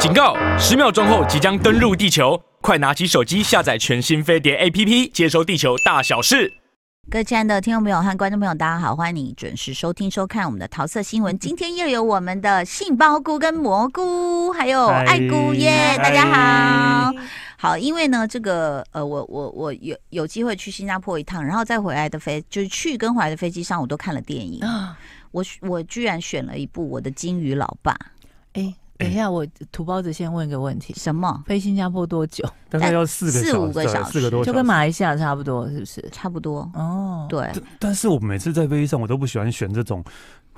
警告！十秒钟后即将登陆地球，快拿起手机下载全新飞碟 APP，接收地球大小事。各位亲爱的听众朋友和观众朋友，大家好，欢迎你准时收听收看我们的桃色新闻。今天又有我们的杏鲍菇跟蘑菇，还有爱菇耶，大家好。好，因为呢，这个呃，我我我有有机会去新加坡一趟，然后再回来的飞，就是去跟回来的飞机上，我都看了电影。我我居然选了一部我的金鱼老爸。哎，等一下，我土包子先问一个问题：什么？飞新加坡多久？大概要四个四五个小时，四个多小时，就跟马来西亚差不多，是不是？差不多。哦，对。但是我每次在飞机上，我都不喜欢选这种。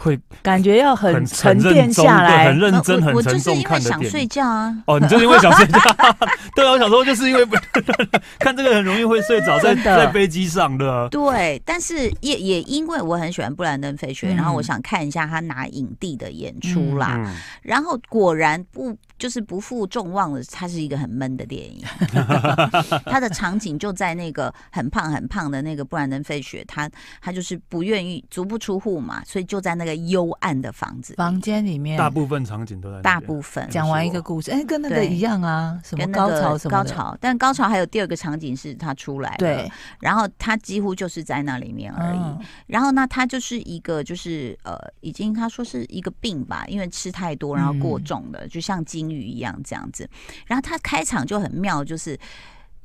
会感觉要很沉淀下来，很认真、很沉重看的电影。我就是因为想睡觉啊！哦，你就是因为想睡觉？对啊，我想说就是因为看这个很容易会睡着，在在飞机上的。对，但是也也因为我很喜欢布兰登·费雪，然后我想看一下他拿影帝的演出啦。然后果然不就是不负众望的，它是一个很闷的电影。它的场景就在那个很胖很胖的那个布兰登·费雪，他他就是不愿意足不出户嘛，所以就在那个。幽暗的房子，房间里面，大部分场景都在。大部分讲完一个故事，哎，跟那个一样啊，什么高潮什么高潮，但高潮还有第二个场景是他出来，对，然后他几乎就是在那里面而已。然后呢，他就是一个就是呃，已经他说是一个病吧，因为吃太多然后过重的，就像金鱼一样这样子。然后他开场就很妙，就是。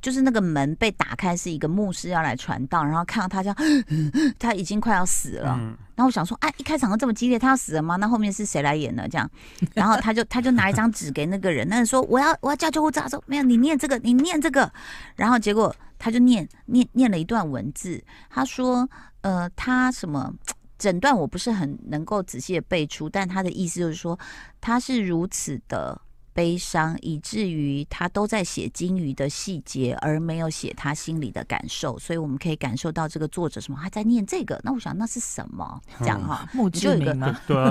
就是那个门被打开，是一个牧师要来传道，然后看到他这样，他已经快要死了。然后我想说，哎，一开场都这么激烈，他要死了吗？那后面是谁来演呢？这样，然后他就他就拿一张纸给那个人，那人说我要我要叫救护车，他说没有，你念这个，你念这个。然后结果他就念念念了一段文字，他说，呃，他什么诊断我不是很能够仔细的背出，但他的意思就是说他是如此的。悲伤，以至于他都在写金鱼的细节，而没有写他心里的感受。所以我们可以感受到这个作者什么，他在念这个。那我想那是什么？这样哈，你就有一个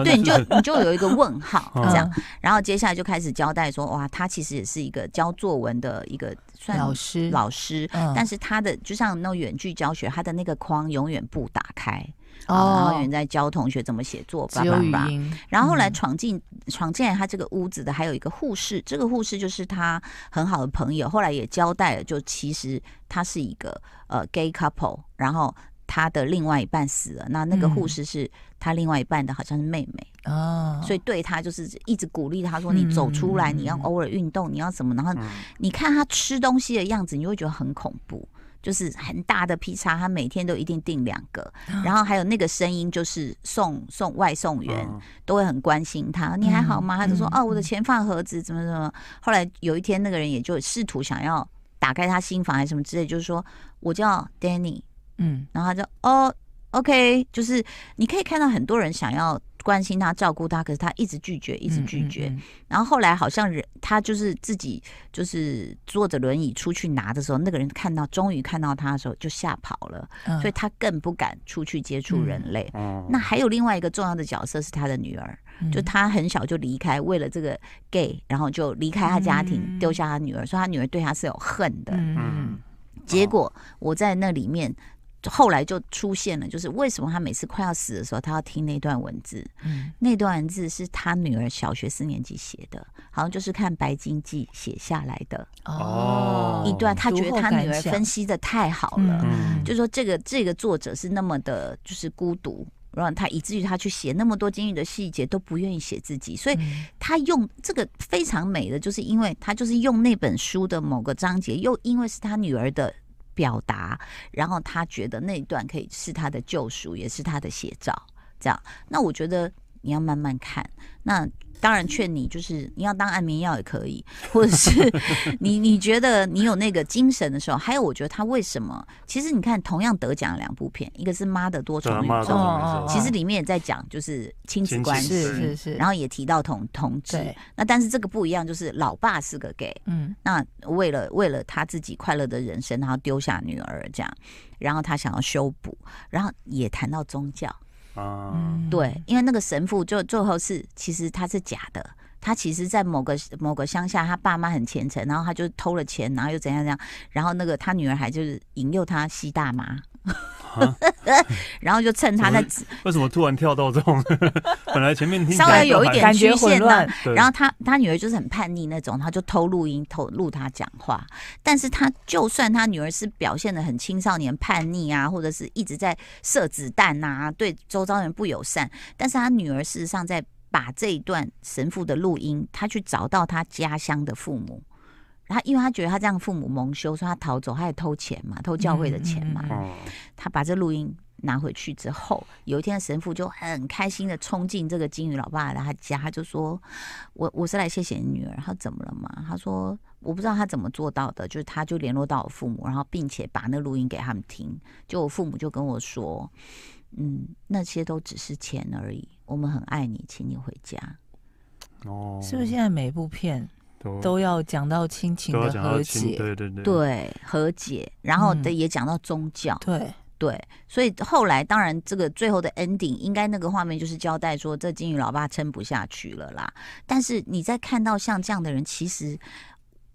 对，你就你就有一个问号 这样。然后接下来就开始交代说，哇，他其实也是一个教作文的一个算老师老师，但是他的就像那种远距教学，他的那个框永远不打开。哦，然后有人在教同学怎么写作，叭叭叭。然后后来闯进闯进来他这个屋子的还有一个护士，这个护士就是他很好的朋友。后来也交代了，就其实他是一个呃 gay couple，然后他的另外一半死了，那那个护士是他另外一半的好像是妹妹哦，所以对他就是一直鼓励他说：“你走出来，你要偶尔运动，你要什么？”然后你看他吃东西的样子，你就会觉得很恐怖。就是很大的劈叉，他每天都一定订两个，然后还有那个声音，就是送送外送员都会很关心他，你还好吗？他就说哦，我的钱放盒子，怎么怎么。后来有一天，那个人也就试图想要打开他心房还是什么之类，就是说我叫 Danny，嗯，然后他就哦，OK，就是你可以看到很多人想要。关心他，照顾他，可是他一直拒绝，一直拒绝。嗯嗯嗯、然后后来好像人，他就是自己就是坐着轮椅出去拿的时候，那个人看到，终于看到他的时候就吓跑了，嗯、所以他更不敢出去接触人类。嗯、那还有另外一个重要的角色是他的女儿，嗯、就他很小就离开，为了这个 gay，然后就离开他家庭，丢、嗯、下他女儿，说他女儿对他是有恨的。嗯，结果我在那里面。后来就出现了，就是为什么他每次快要死的时候，他要听那段文字？嗯，那段文字是他女儿小学四年级写的，好像就是看《白鲸记》写下来的哦。一段他觉得他女儿分析的太好了，嗯，就说这个这个作者是那么的，就是孤独，然后他以至于他去写那么多监狱的细节都不愿意写自己，所以他用这个非常美的，就是因为他就是用那本书的某个章节，又因为是他女儿的。表达，然后他觉得那一段可以是他的救赎，也是他的写照。这样，那我觉得你要慢慢看。那。当然劝你，就是你要当安眠药也可以，或者是 你你觉得你有那个精神的时候，还有我觉得他为什么？其实你看，同样得奖两部片，一个是《妈的多重宇宙》，其实里面也在讲就是亲子关系，是是是，然后也提到同同志。那但是这个不一样，就是老爸是个 gay，嗯，那为了为了他自己快乐的人生，然后丢下女儿这样，然后他想要修补，然后也谈到宗教。嗯，对，因为那个神父就最后是，其实他是假的，他其实，在某个某个乡下，他爸妈很虔诚，然后他就偷了钱，然后又怎样怎样，然后那个他女儿还就是引诱他吸大麻，然后就趁他在为什么突然跳到这种？本来前面听稍微有一点局限呢，对然后他他女儿就是很叛逆那种，他就偷录音偷录他讲话。但是他就算他女儿是表现的很青少年叛逆啊，或者是一直在射子弹啊，对周遭人不友善，但是他女儿事实上在把这一段神父的录音，他去找到他家乡的父母。他因为他觉得他这样父母蒙羞，所以他逃走，他也偷钱嘛，偷教会的钱嘛。嗯嗯嗯、他把这录音拿回去之后，有一天神父就很开心的冲进这个金鱼老爸的他家，他就说：“我我是来谢谢你女儿。”他怎么了嘛？他说：“我不知道他怎么做到的，就是他就联络到我父母，然后并且把那录音给他们听。就我父母就跟我说：‘嗯，那些都只是钱而已，我们很爱你，请你回家。’哦，是不是现在每一部片？”都要讲到亲情的和解，对对对，对和解，然后的也讲到宗教，嗯、对对，所以后来当然这个最后的 ending 应该那个画面就是交代说这金鱼老爸撑不下去了啦。但是你在看到像这样的人，其实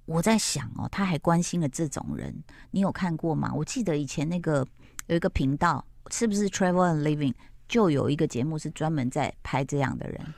我在想哦，他还关心了这种人，你有看过吗？我记得以前那个有一个频道，是不是 Travel and Living 就有一个节目是专门在拍这样的人。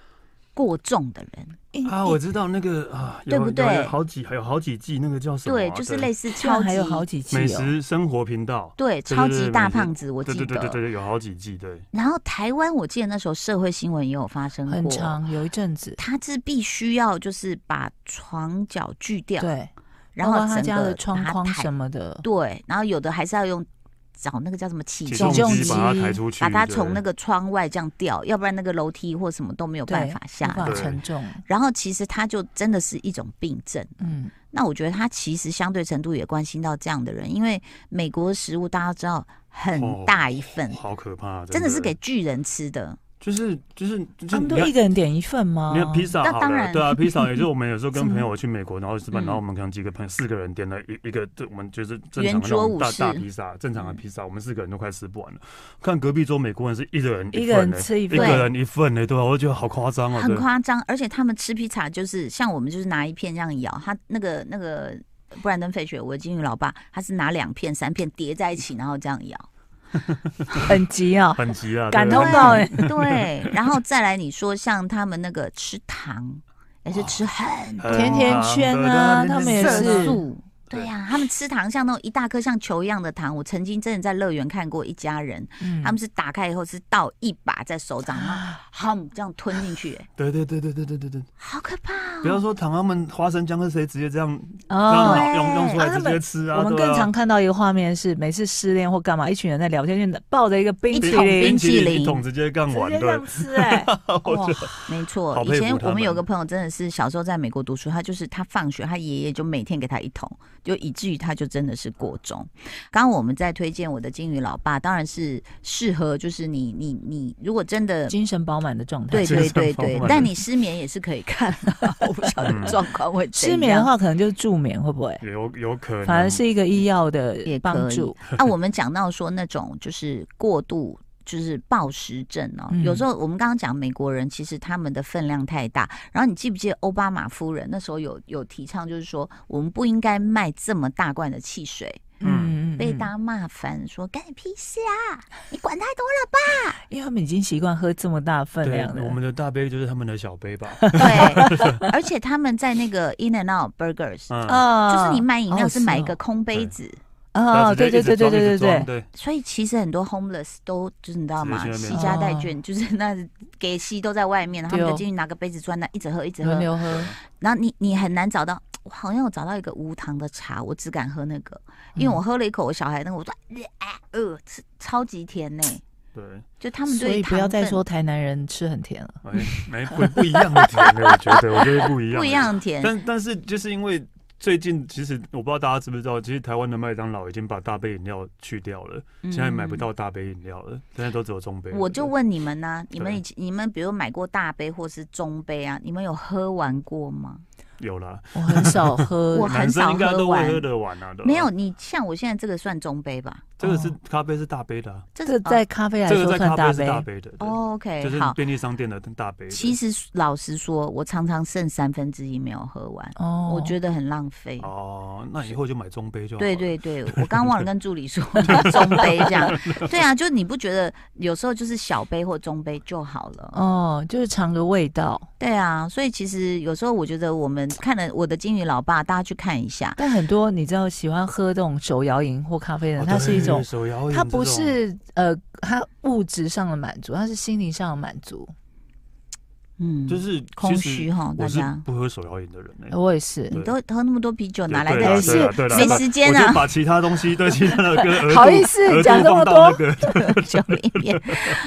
过重的人啊，我知道那个啊，对不对？好几还有好几季，那个叫什么？对，就是类似超级还有好几季美食生活频道，对，超级大胖子，我记得，对对对对，有好几季，对。然后台湾，我记得那时候社会新闻也有发生过，很长有一阵子，他是必须要就是把床脚锯掉，对，然后他家的窗框什么的，对，然后有的还是要用。找那个叫什么起重机把它抬出去，把它从那个窗外这样吊，要不然那个楼梯或什么都没有办法下来，沉重。然后其实它就真的是一种病症。嗯，那我觉得它其实相对程度也关心到这样的人，因为美国食物大家知道很大一份，好可怕，真的是给巨人吃的。就是就是，他们都一个人点一份吗？你看披萨，好了，对啊，披萨也是我们有时候跟 朋友去美国，然后吃饭，然后我们可能几个朋友四个人点了一一个，这我们就是正常的那种大大披萨，正常的披萨，我们四个人都快吃不完了。看隔壁桌美国人是一个人一个人吃一份，一个人一份呢，对啊，我觉得好夸张哦，很夸张。而且他们吃披萨就是像我们就是拿一片这样咬，他那个那个布兰登费雪，我的金鱼老爸，他是拿两片三片叠在一起，然后这样咬。很急啊，很急啊，感动到哎，对，然后再来你说像他们那个吃糖，也是吃很甜甜圈啊，他们也是。对呀、啊，他们吃糖像那种一大颗像球一样的糖。我曾经真的在乐园看过一家人，嗯、他们是打开以后是倒一把在手掌上，哼，这样吞进去。对对对对对对对对，好可怕、哦！不要说糖，他们花生酱是谁直接这样哦，用用出来直接吃啊。我们更常看到一个画面是，每次失恋或干嘛，一群人在聊天，就抱着一个冰淇淋，冰淇淋一桶直接干完，这样吃 哎，哇，没错。以前我们有个朋友真的是小时候在美国读书，他就是他放学，他爷爷就每天给他一桶。就以至于他就真的是过重。刚刚我们在推荐我的金鱼老爸，当然是适合就是你你你如果真的精神饱满的状态，对对对对。但你失眠也是可以看，我不晓得状况会失眠的话，可能就是助眠会不会？有有可能，反而是一个医药的也帮助。啊，我们讲到说那种就是过度。就是暴食症哦，有时候我们刚刚讲美国人其实他们的分量太大，然后你记不记得奥巴马夫人那时候有有提倡，就是说我们不应该卖这么大罐的汽水，嗯，被大家骂翻，说干你屁事啊，你管太多了吧？因为他们已经习惯喝这么大分量了，我们的大杯就是他们的小杯吧？对，而且他们在那个 In and Out Burgers，就是你买饮料是买一个空杯子。哦，对对对对对对对，所以其实很多 homeless 都就是你知道吗？携家带眷，就是那给息都在外面，他们就进去拿个杯子装那一直喝一直喝，没有喝。然后你你很难找到，我好像有找到一个无糖的茶，我只敢喝那个，因为我喝了一口我小孩那个，我说呃吃，超级甜呢。对，就他们所以不要再说台南人吃很甜了，没不不一样的甜的，我觉得我觉得不一样，不一样的甜，但但是就是因为。最近其实我不知道大家知不知道，其实台湾的麦当劳已经把大杯饮料去掉了，现在买不到大杯饮料了，现在都只有中杯。我就问你们呢，你们以前你们比如买过大杯或是中杯啊？你们有喝完过吗？有啦，我很少喝，我很少喝完。喝得完啊，没有，你像我现在这个算中杯吧？这个是咖啡是大杯的，这个在咖啡来说算大杯，大杯的。OK，就是便利商店的大杯。其实老实说，我常常剩三分之一没有喝完，哦，我觉得很浪费。哦，那以后就买中杯就好。对对对，我刚忘了跟助理说中杯这样。对啊，就是你不觉得有时候就是小杯或中杯就好了？哦，就是尝个味道。对啊，所以其实有时候我觉得我们看了我的金鱼老爸，大家去看一下。但很多你知道喜欢喝这种手摇饮或咖啡的，它是一种。它不是呃，它物质上的满足，它是心灵上的满足。嗯，就是空虚哈，大家不喝手摇饮的人呢，我也是。你都喝那么多啤酒，哪来的是？没时间啊！把其他东西对其他的歌，好意思讲这么多 酒里面。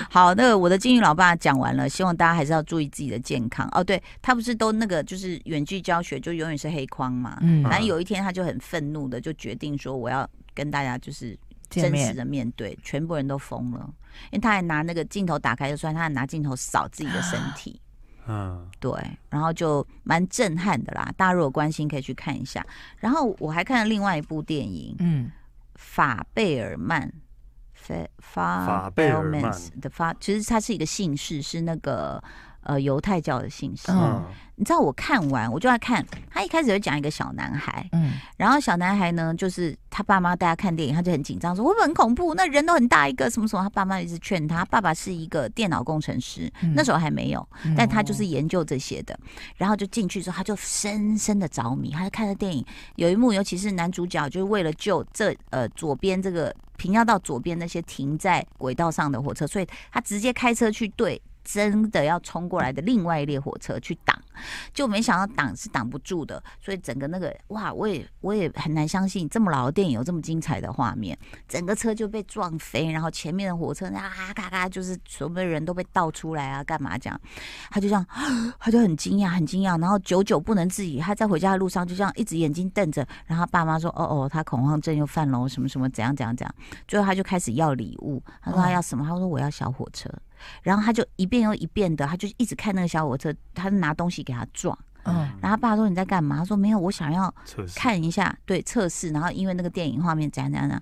好，那个我的金鱼老爸讲完了，希望大家还是要注意自己的健康哦。对，他不是都那个就是远距教学，就永远是黑框嘛。嗯。反正有一天他就很愤怒的就决定说，我要跟大家就是。真实的面对，全部人都疯了，因为他还拿那个镜头打开就算，他还拿镜头扫自己的身体，嗯，对，然后就蛮震撼的啦。大家如果关心，可以去看一下。然后我还看了另外一部电影，嗯，法贝尔曼，法法贝尔曼的法，其实它是一个姓氏，是那个。呃，犹太教的信息，嗯，你知道我看完我就在看，他一开始就讲一个小男孩，嗯，然后小男孩呢，就是他爸妈带他看电影，他就很紧张，说会不会很恐怖？那人都很大一个，什么什么？他爸妈一直劝他，爸爸是一个电脑工程师，嗯，那时候还没有，但他就是研究这些的，然后就进去之后，他就深深的着迷，他就看了电影，有一幕，尤其是男主角就是为了救这呃左边这个平要到左边那些停在轨道上的火车，所以他直接开车去对。真的要冲过来的另外一列火车去挡，就没想到挡是挡不住的，所以整个那个哇，我也我也很难相信这么老的电影有这么精彩的画面，整个车就被撞飞，然后前面的火车啊咔咔，就是所有的人都被倒出来啊，干嘛这样？他就这样，他就很惊讶，很惊讶，然后久久不能自已，他在回家的路上就这样一直眼睛瞪着，然后爸妈说：“哦哦，他恐慌症又犯了，什么什么怎样怎样怎样。”最后他就开始要礼物，他说他要什么？他说我要小火车。然后他就一遍又一遍的，他就一直看那个小火车，他就拿东西给他撞。嗯，然后他爸说，你在干嘛？他说没有，我想要看一下，对，测试。然后因为那个电影画面怎样怎样的。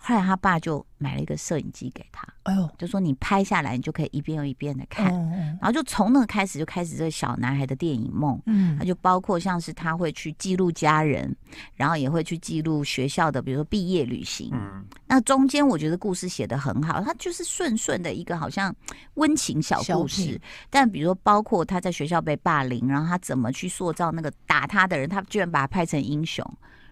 后来他爸就买了一个摄影机给他，哎呦，就说你拍下来，你就可以一遍又一遍的看。然后就从那个开始就开始这个小男孩的电影梦，嗯，他就包括像是他会去记录家人，然后也会去记录学校的，比如说毕业旅行。嗯，那中间我觉得故事写的很好，他就是顺顺的一个好像温情小故事。但比如说包括他在学校被霸凌，然后他怎么去塑造那个打他的人，他居然把他拍成英雄。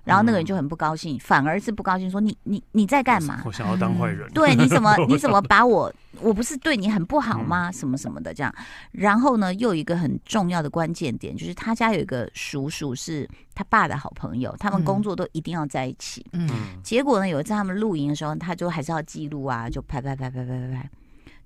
然后那个人就很不高兴，反而是不高兴，说你你你在干嘛？我想要当坏人。对，你怎么 你怎么把我？我不是对你很不好吗？什么什么的这样。然后呢，又有一个很重要的关键点，就是他家有一个叔叔是他爸的好朋友，他们工作都一定要在一起。嗯。结果呢，有一次他们露营的时候，他就还是要记录啊，就拍拍拍拍拍拍拍。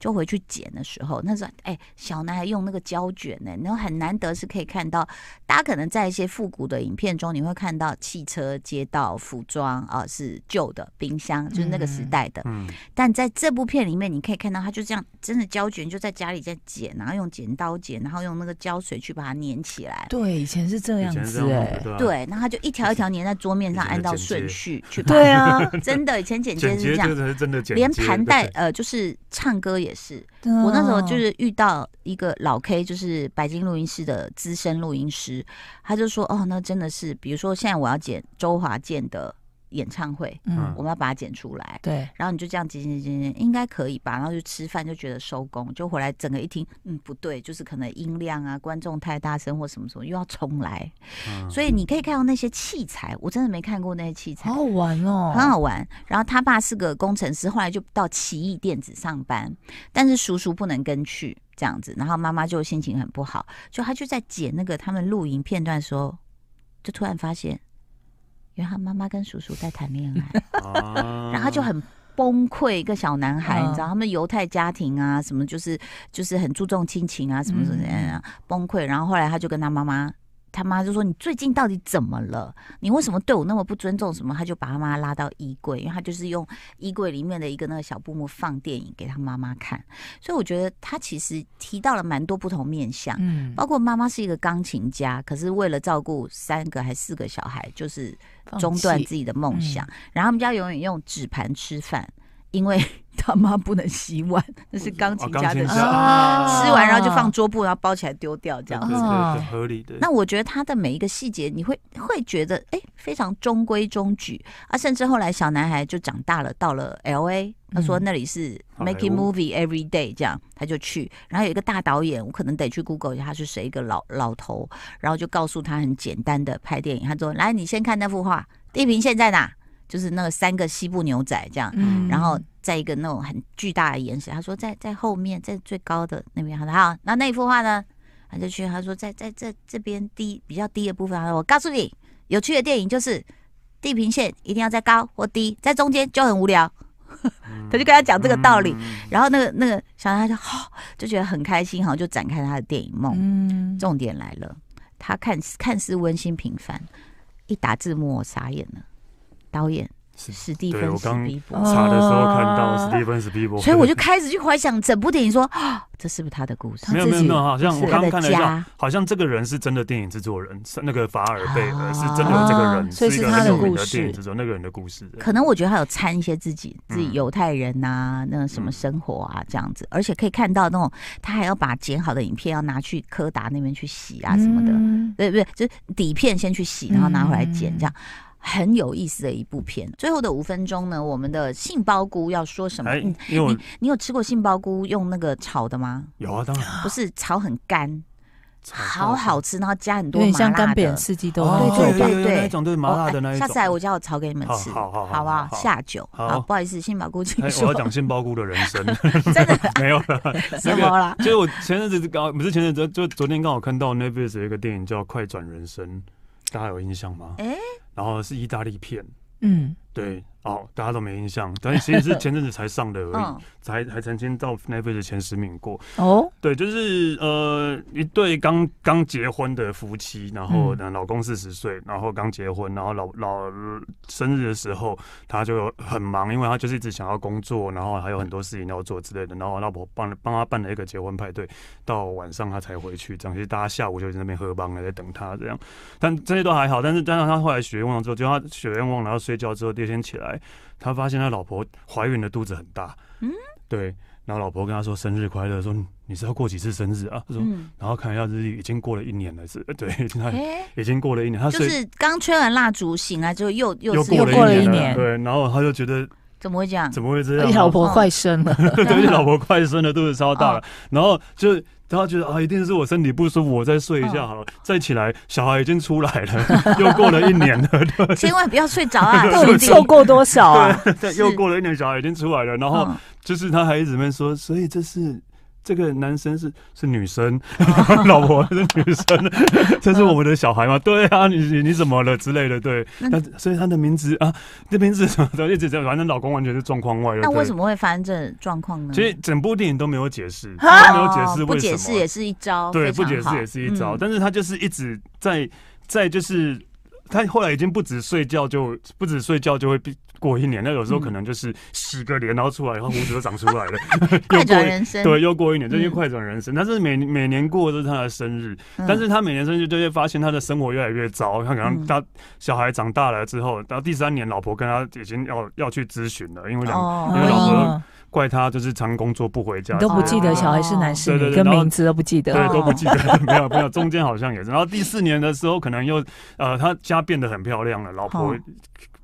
就回去剪的时候，那时候哎，小男孩用那个胶卷呢，然后很难得是可以看到。大家可能在一些复古的影片中，你会看到汽车、街道、服装啊，是旧的冰箱，就是那个时代的。嗯。但在这部片里面，你可以看到他就这样，真的胶卷就在家里在剪，然后用剪刀剪，然后用那个胶水去把它粘起来。对，以前是这样子哎。对，然后他就一条一条粘在桌面上，按照顺序去拍。对啊，真的，以前剪接是这样。连盘带呃，就是唱歌也。也是，我那时候就是遇到一个老 K，就是白金录音室的资深录音师，他就说：“哦，那真的是，比如说现在我要剪周华健的。”演唱会，嗯，我们要把它剪出来，对，然后你就这样剪剪剪剪，应该可以吧？然后就吃饭，就觉得收工，就回来整个一听，嗯，不对，就是可能音量啊，观众太大声或什么什么，又要重来。嗯，所以你可以看到那些器材，我真的没看过那些器材，好好玩哦，很好玩。然后他爸是个工程师，后来就到奇异电子上班，但是叔叔不能跟去这样子，然后妈妈就心情很不好，就他就在剪那个他们录影片段的时候，就突然发现。因为他妈妈跟叔叔在谈恋爱，然后他就很崩溃。一个小男孩，你知道，他们犹太家庭啊，什么就是就是很注重亲情啊，什么什么啊崩溃。然后后来他就跟他妈妈他妈就说：“你最近到底怎么了？你为什么对我那么不尊重？什么？”他就把他妈拉到衣柜，因为他就是用衣柜里面的一个那个小布幕放电影给他妈妈看。所以我觉得他其实提到了蛮多不同面向，嗯，包括妈妈是一个钢琴家，可是为了照顾三个还四个小孩，就是中断自己的梦想。嗯、然后他们家永远用纸盘吃饭，因为。他妈不能洗碗，那是钢琴家的事。啊、吃完然后就放桌布，然后包起来丢掉，这样子。合理的。那我觉得他的每一个细节，你会会觉得哎、欸，非常中规中矩啊。甚至后来小男孩就长大了，到了 L A，他说那里是 making movie every day，这样他就去。然后有一个大导演，我可能得去 Google 一下他是谁，一个老老头，然后就告诉他很简单的拍电影。他说：“来，你先看那幅画，地平线在哪？就是那个三个西部牛仔这样。嗯”然后。在一个那种很巨大的岩石，他说在在后面，在最高的那边。好的，好，那那一幅画呢？他就去，他说在在这这边低比较低的部分。他说我告诉你，有趣的电影就是地平线一定要在高或低，在中间就很无聊。他就跟他讲这个道理，然后那个那个小男孩就好，就觉得很开心，好像就展开他的电影梦。嗯，重点来了，他看看似温馨平凡，一打字幕我傻眼了，导演。史蒂芬史匹柏，查的时候看到史蒂芬史匹柏，所以我就开始去怀想整部电影，说啊，这是不是他的故事？没有没有没有，好像我刚刚看了一下，好像这个人是真的电影制作人，是那个法尔贝尔是真的有这个人，所以是他的故事，电影制作那个人的故事。可能我觉得他有掺一些自己自己犹太人呐，那什么生活啊这样子，而且可以看到那种他还要把剪好的影片要拿去柯达那边去洗啊什么的，对不对？就是底片先去洗，然后拿回来剪这样。很有意思的一部片。最后的五分钟呢，我们的杏鲍菇要说什么？欸、你你有吃过杏鲍菇用那个炒的吗？有啊，当然不是炒很干，好好吃，然后加很多麻辣的，像干煸四季豆，对对对对，那种对麻辣的那一种。下次来我家我炒给你们吃，好好好不好？下酒。好，不好意思，杏鲍菇请说。我要讲杏鲍菇的人生，真的没有了，什么了？就是我前阵子刚不是前阵子，就昨天刚好看到 Netflix 有一个电影叫《快转人生》，大家有印象吗？哎。然后是意大利片，嗯，对。哦，大家都没印象，但其实是前阵子才上的而已，嗯、才还曾经到 Netflix 前十名过。哦，对，就是呃一对刚刚结婚的夫妻，然后呢老公四十岁，然后刚结婚，然后老老生日的时候他就很忙，因为他就是一直想要工作，然后还有很多事情要做之类的，然后老婆帮帮他办了一个结婚派对，到晚上他才回去，这样其实大家下午就在那边喝帮了，在等他这样，但这些都还好，但是但是他后来许愿望之后，就他许愿望，然后睡觉之后第二天起来。他发现他老婆怀孕的肚子很大，嗯，对，然后老婆跟他说生日快乐，说你是要过几次生日啊？他说，然后看一下日历，已经过了一年了，是，对，他已经过了一年，他就是刚吹完蜡烛醒来之后又又又过了一年，对，然后他就觉得怎么会这样？怎么会这样？老婆快生了，对，你老婆快生了，肚子超大了，然后就。然后觉得啊，一定是我身体不舒服，我再睡一下好了，再起来，小孩已经出来了，又过了一年了，对，千万不要睡着啊！到底错过多少啊？对，又过了一年，小孩已经出来了，然后就是他还一直在说，所以这是。这个男生是是女生，老婆是女生，这是我们的小孩吗？对啊，你你你怎么了之类的？对，那所以他的名字啊，这名字什么的，一直在，反正老公完全是状况外的。那为什么会发生这状况呢？其实整部电影都没有解释，没有解释为什么，不解释也是一招，对，不解释也是一招，但是他就是一直在在就是。他后来已经不止睡觉，就不止睡觉就会过一年。那有时候可能就是洗个脸，然后出来，然后胡子都长出来了。快转人生，对，又过一年，这些快转人生。但是每每年过的都是他的生日，但是他每年生日就会发现他的生活越来越糟。他可能他小孩长大了之后，到第三年，老婆跟他已经要要去咨询了，因为两因为老婆。怪他就是常工作不回家，都不记得小孩是男是女，跟名字都不记得，对，都不记得，没有没有，中间好像也是。然后第四年的时候，可能又呃，他家变得很漂亮了，老婆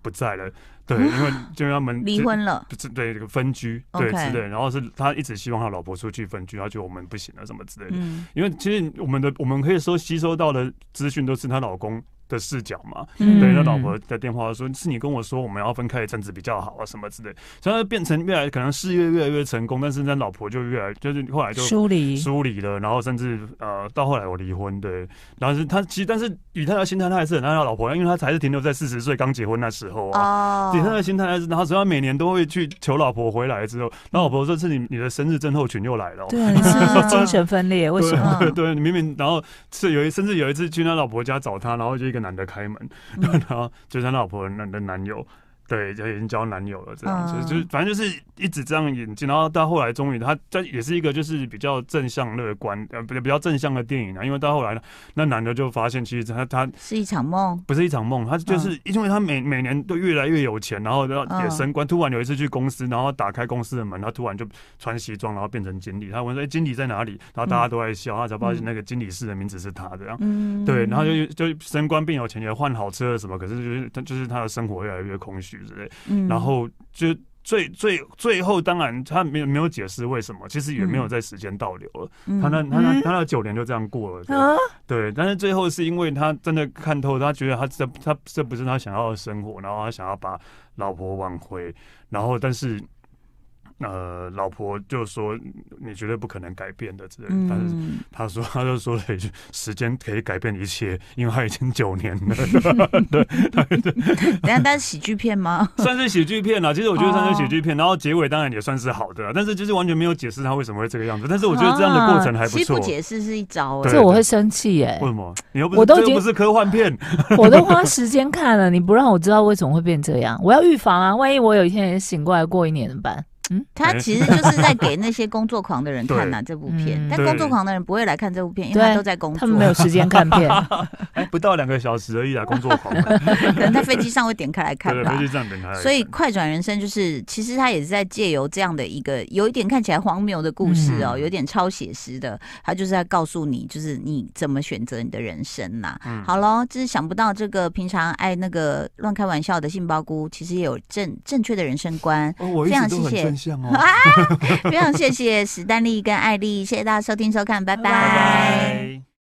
不在了，对，因为就他们离婚了，对，这个分居，对，之类。然后是他一直希望他老婆出去分居，他觉得我们不行了，什么之类的。因为其实我们的我们可以说吸收到的资讯都是她老公的视角嘛。嗯、对，那老婆的电话说：“是你跟我说我们要分开一阵子比较好啊，什么之类。”所以他变成越来可能事业越来越成功，但是那老婆就越来就是后来就疏离疏离了，然后甚至呃到后来我离婚。对，然后是他其实但是以他的心态，他还是很爱他老婆，因为他还是停留在四十岁刚结婚那时候啊。以他的心态还是，然后只要每年都会去求老婆回来之后，那老婆说：“是你你的生日症候群又来了。”对，是精神分裂？为什么？对，明明然后是有一甚至有一次去他老婆家找他，然后就一个男的开门，嗯、然后就是他老婆的的男友。对，就已经交男友了，这样子，嗯、就是反正就是一直这样演进，然后到后来终于他这也是一个就是比较正向乐观呃，比比较正向的电影啊，因为到后来呢，那男的就发现其实他他是一场梦，不是一场梦，他就是因为他每每年都越来越有钱，然后要也升官，突然有一次去公司，然后打开公司的门，他突然就穿西装，然后变成经理，他问说：“哎，经理在哪里？”然后大家都在笑，他才发现那个经理室的名字是他的，嗯，对，然后就就升官变有钱，也换好车什么，可是就是他就是他的生活越来越空虚之类，嗯。然后就最最最后，当然他没有没有解释为什么，其实也没有在时间倒流了。嗯、他那他那他那九年就这样过了，对。但是最后是因为他真的看透，他觉得他这他这不是他想要的生活，然后他想要把老婆挽回，然后但是。呃，老婆就说你绝对不可能改变的之类，嗯、但是他说他就说了一句：“时间可以改变一切，因为他已经九年了。”对对对，等下，但是喜剧片吗？算是喜剧片啊。其实我觉得算是喜剧片，哦、然后结尾当然也算是好的，但是就是完全没有解释他为什么会这个样子。但是我觉得这样的过程还不错。啊、其实不解释是一招，这我会生气耶。为什么？你又不是我都已经不是科幻片，我都花时间看了，你不让我知道为什么会变这样，我要预防啊！万一我有一天也醒过来过一年怎么办？嗯，他其实就是在给那些工作狂的人看呐，这部片。但工作狂的人不会来看这部片，因为他都在工作，他们没有时间看片。哎，不到两个小时而已啊，工作狂。可能在飞机上会点开来看吧。飞机上点开。所以快转人生就是，其实他也是在借由这样的一个有一点看起来荒谬的故事哦，有点超写实的，他就是在告诉你，就是你怎么选择你的人生呐。好喽，就是想不到这个平常爱那个乱开玩笑的杏鲍菇，其实也有正正确的人生观。非常谢谢。非常谢谢史丹利跟艾丽，谢谢大家收听收看，拜拜。拜拜。